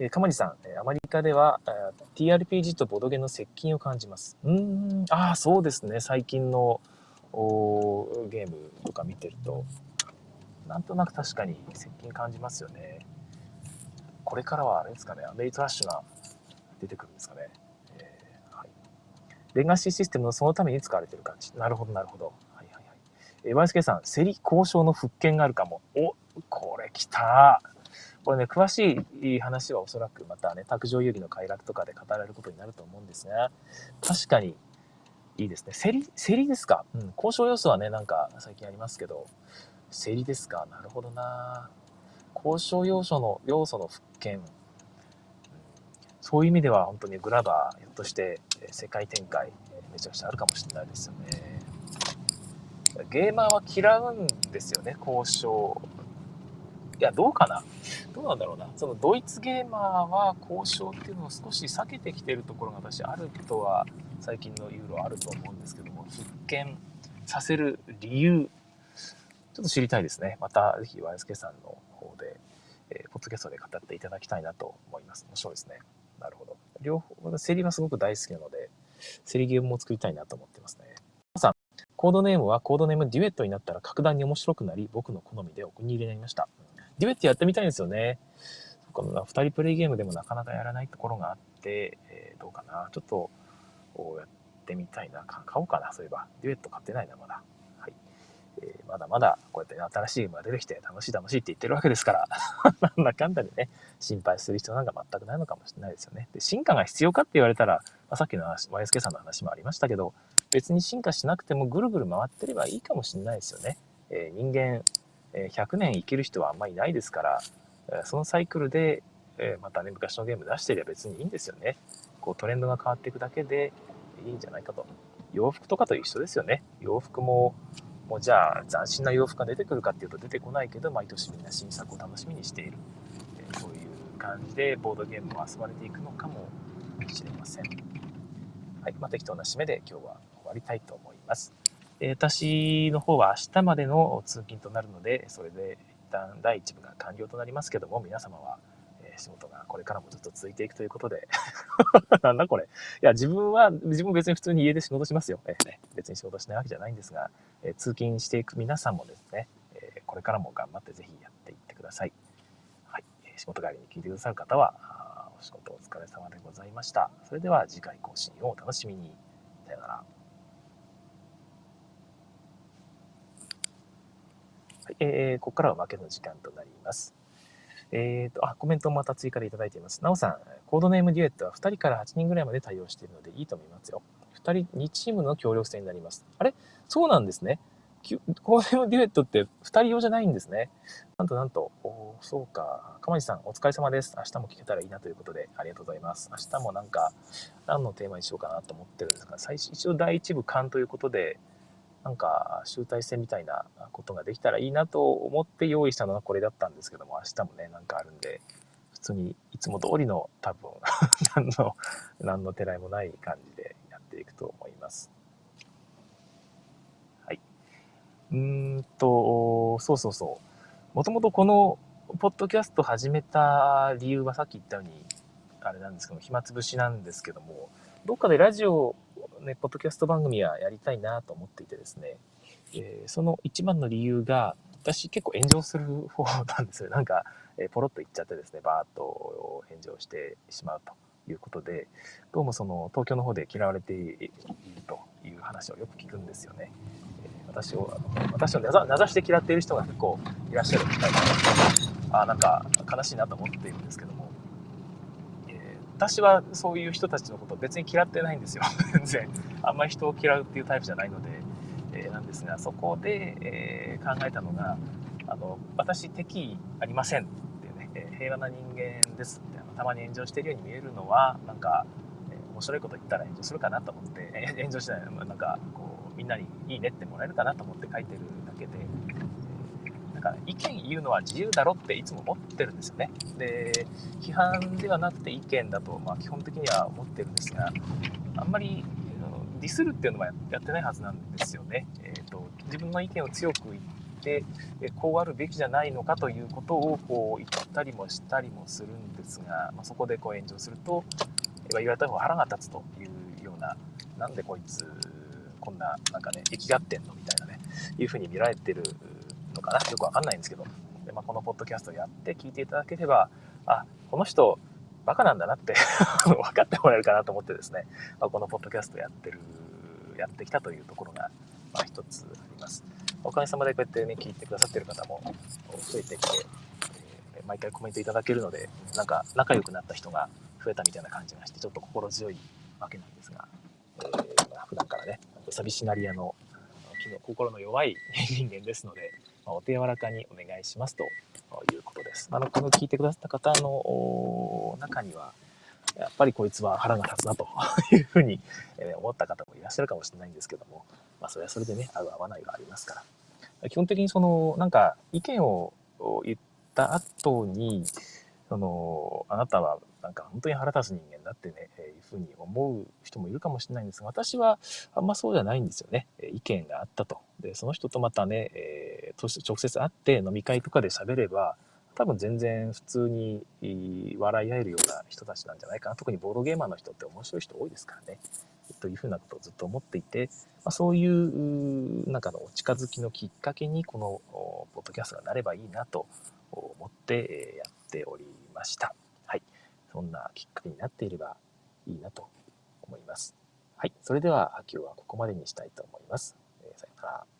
えー、かまじさん、えアメリカでは、え、TRPG とボドゲの接近を感じます。うん、ああ、そうですね。最近のゲームとか見てると、なんとなく確かに接近感じますよね。これからはあれですかね、アメリカラッシュが出てくるんですかね。えー、はい、レガシーシステムのそのために使われてる感じ。なるほど、なるほど。はいはいはい。えー、ワイスケさん、競り交渉の復権があるかも。お、これ来たこれね、詳しい話はおそらくまたね、卓上遊戯の快楽とかで語られることになると思うんですが、確かにいいですね。競り、競りですかうん。交渉要素はね、なんか最近ありますけど、競りですか？なるほどな交渉要素の、要素の復権。そういう意味では本当にグラバー、ひょっとして世界展開、めちゃくちゃあるかもしれないですよね。ゲーマーは嫌うんですよね、交渉。いや、どうかな？どうなんだろうな。そのドイツゲーマーは交渉っていうのを少し避けてきてるところが私あるとは最近のユーロあると思うんですけども、復権させる理由、ちょっと知りたいですね。またぜひワイスケさんの方で、えー、ポッドキャストで語っていただきたいなと思います。面白いですね。なるほど。両方、セリはすごく大好きなので、セリゲームも作りたいなと思ってますね。さん、コードネームはコードネームデュエットになったら格段に面白くなり、僕の好みでお気に入りになりました。デュエットやってみたいんですよね。そっか、二人プレイゲームでもなかなかやらないところがあって、えー、どうかな。ちょっと、やってみたいな。買おうかな、そういえば。デュエット買ってないな、まだ。えー、まだまだ、こうやって新しいゲームが出てきて、楽しい楽しいって言ってるわけですから、なんだかんだでね、心配する必要なんか全くないのかもしれないですよね。で、進化が必要かって言われたら、まあ、さっきの話、ワイスケさんの話もありましたけど、別に進化しなくてもぐるぐる回ってればいいかもしれないですよね。えー、人間え、100年生きる人はあんまりいないですから、そのサイクルで、えまたね、昔のゲーム出してりゃ別にいいんですよね。こうトレンドが変わっていくだけでいいんじゃないかと。洋服とかと一緒ですよね。洋服も、もうじゃあ斬新な洋服が出てくるかっていうと出てこないけど、毎年みんな新作を楽しみにしている。そういう感じでボードゲームも遊ばれていくのかもしれません。はい。まあ、適当な締めで今日は終わりたいと思います。え私の方は明日までの通勤となるので、それで一旦第1部が完了となりますけども、皆様は、仕事がこれからもずっと続いていくということで なんだこれ。いや、自分は、自分別に普通に家で仕事しますよ。えー、ね、別に仕事しないわけじゃないんですが、え通勤していく皆さんもですね、えこれからも頑張ってぜひやっていってください。はい。仕事帰りに聞いてくださる方は、お仕事お疲れ様でございました。それでは次回更新をお楽しみに。さよなら。えー、ここからは負けの時間となります。えっ、ー、と、あ、コメントもまた追加でいただいています。なおさん、コードネームデュエットは2人から8人ぐらいまで対応しているのでいいと思いますよ。2人、2チームの協力戦になります。あれ？そうなんですね。コーデのデュエットって2人用じゃないんですね。なんとなんと、おそうか。かまじさん、お疲れ様です。明日も聞けたらいいなということで、ありがとうございます。明日もなんか、何のテーマにしようかなと思ってるんですが、最初、一応第1部間ということで、なんか集大成みたいなことができたらいいなと思って用意したのがこれだったんですけども、明日もね、なんかあるんで、普通にいつも通りの多分何の、何のてらいもない感じでやっていくと思います。はい。うんと、そうそうそう。もともとこのポッドキャスト始めた理由はさっき言ったように、あれなんですけど、暇つぶしなんですけども、どっかでラジオね、ポッドキャスト番組はやりたいなと思っていてですね、えー、その一番の理由が、私結構炎上する方なんですよ。なんか、えー、ポロッと言っちゃってですね、バーッと炎上してしまうということで、どうもその東京の方で嫌われているという話をよく聞くんですよね。えー、私を、あの私を名指して嫌っている人が結構いらっしゃるみたいな、あなんか悲しいなと思っているんですけども、私はそういう人たちのこと別に嫌ってないんですよ。全然。あんまり人を嫌うっていうタイプじゃないので、えー、なんですが、そこで、えー、考えたのが、あの、私敵意ありませんっていうね、え、平和な人間ですって、あのたまに炎上してるように見えるのは、なんか、えー、面白いこと言ったら炎上するかなと思って、え炎上しない、なんか、こう、みんなにいいねってもらえるかなと思って書いてるだけで、なんか意見言うのは自由だろっていつも思ってるんですよね。で、批判ではなくて意見だと、まあ、基本的には思ってるんですが、あんまりディスるっていうのはやってないはずなんですよね。えーと、自分の意見を強く言ってこうあるべきじゃないのかということをこう言ったりもしたりもするんですが、まあ、そこでこう炎上すると言われた方が腹が立つというようななんでこいつこんななんかね生きがってんの？みたいなねいうふうに見られてるのかなよくわかんないんですけど、でまあ、このポッドキャストやって聞いていただければ、あ、この人、バカなんだなって 分かってもらえるかなと思ってですね、まあ、このポッドキャストやってる、やってきたというところが、まあ、一つあります。おかげさまでこうやってね、聞いてくださってる方も増えてきて、えー、毎回コメントいただけるので、なんか仲良くなった人が増えたみたいな感じがして、ちょっと心強いわけなんですが、えー、普段からね、寂しがり屋の心の弱い人間ですので、まあ、お手柔らかにお願いしますということです。あの、この聞いてくださった方の中には、やっぱりこいつは腹が立つなと いうふうに思った方もいらっしゃるかもしれないんですけども、まあ、それはそれでね、合う合わないがありますから。基本的にその、なんか意見を言った後に、その、あなたはなんか本当に腹立つ人間だってね、え、いうふうに思う人もいるかもしれないんですが、私はあんまそうじゃないんですよね。意見があったと。で、その人とまたね、えー、直接会って飲み会とかで喋れば、多分全然普通に笑い合えるような人たちなんじゃないかな。特にボードゲーマーの人って面白い人多いですからね。というふうなことをずっと思っていて、まあ、そういうなんかのお近づきのきっかけにこのポッドキャストがなればいいなと思ってやっておりました。そんなきっかけになっていればいいなと思います。はい。それでは今日はここまでにしたいと思います。えー、さよなら。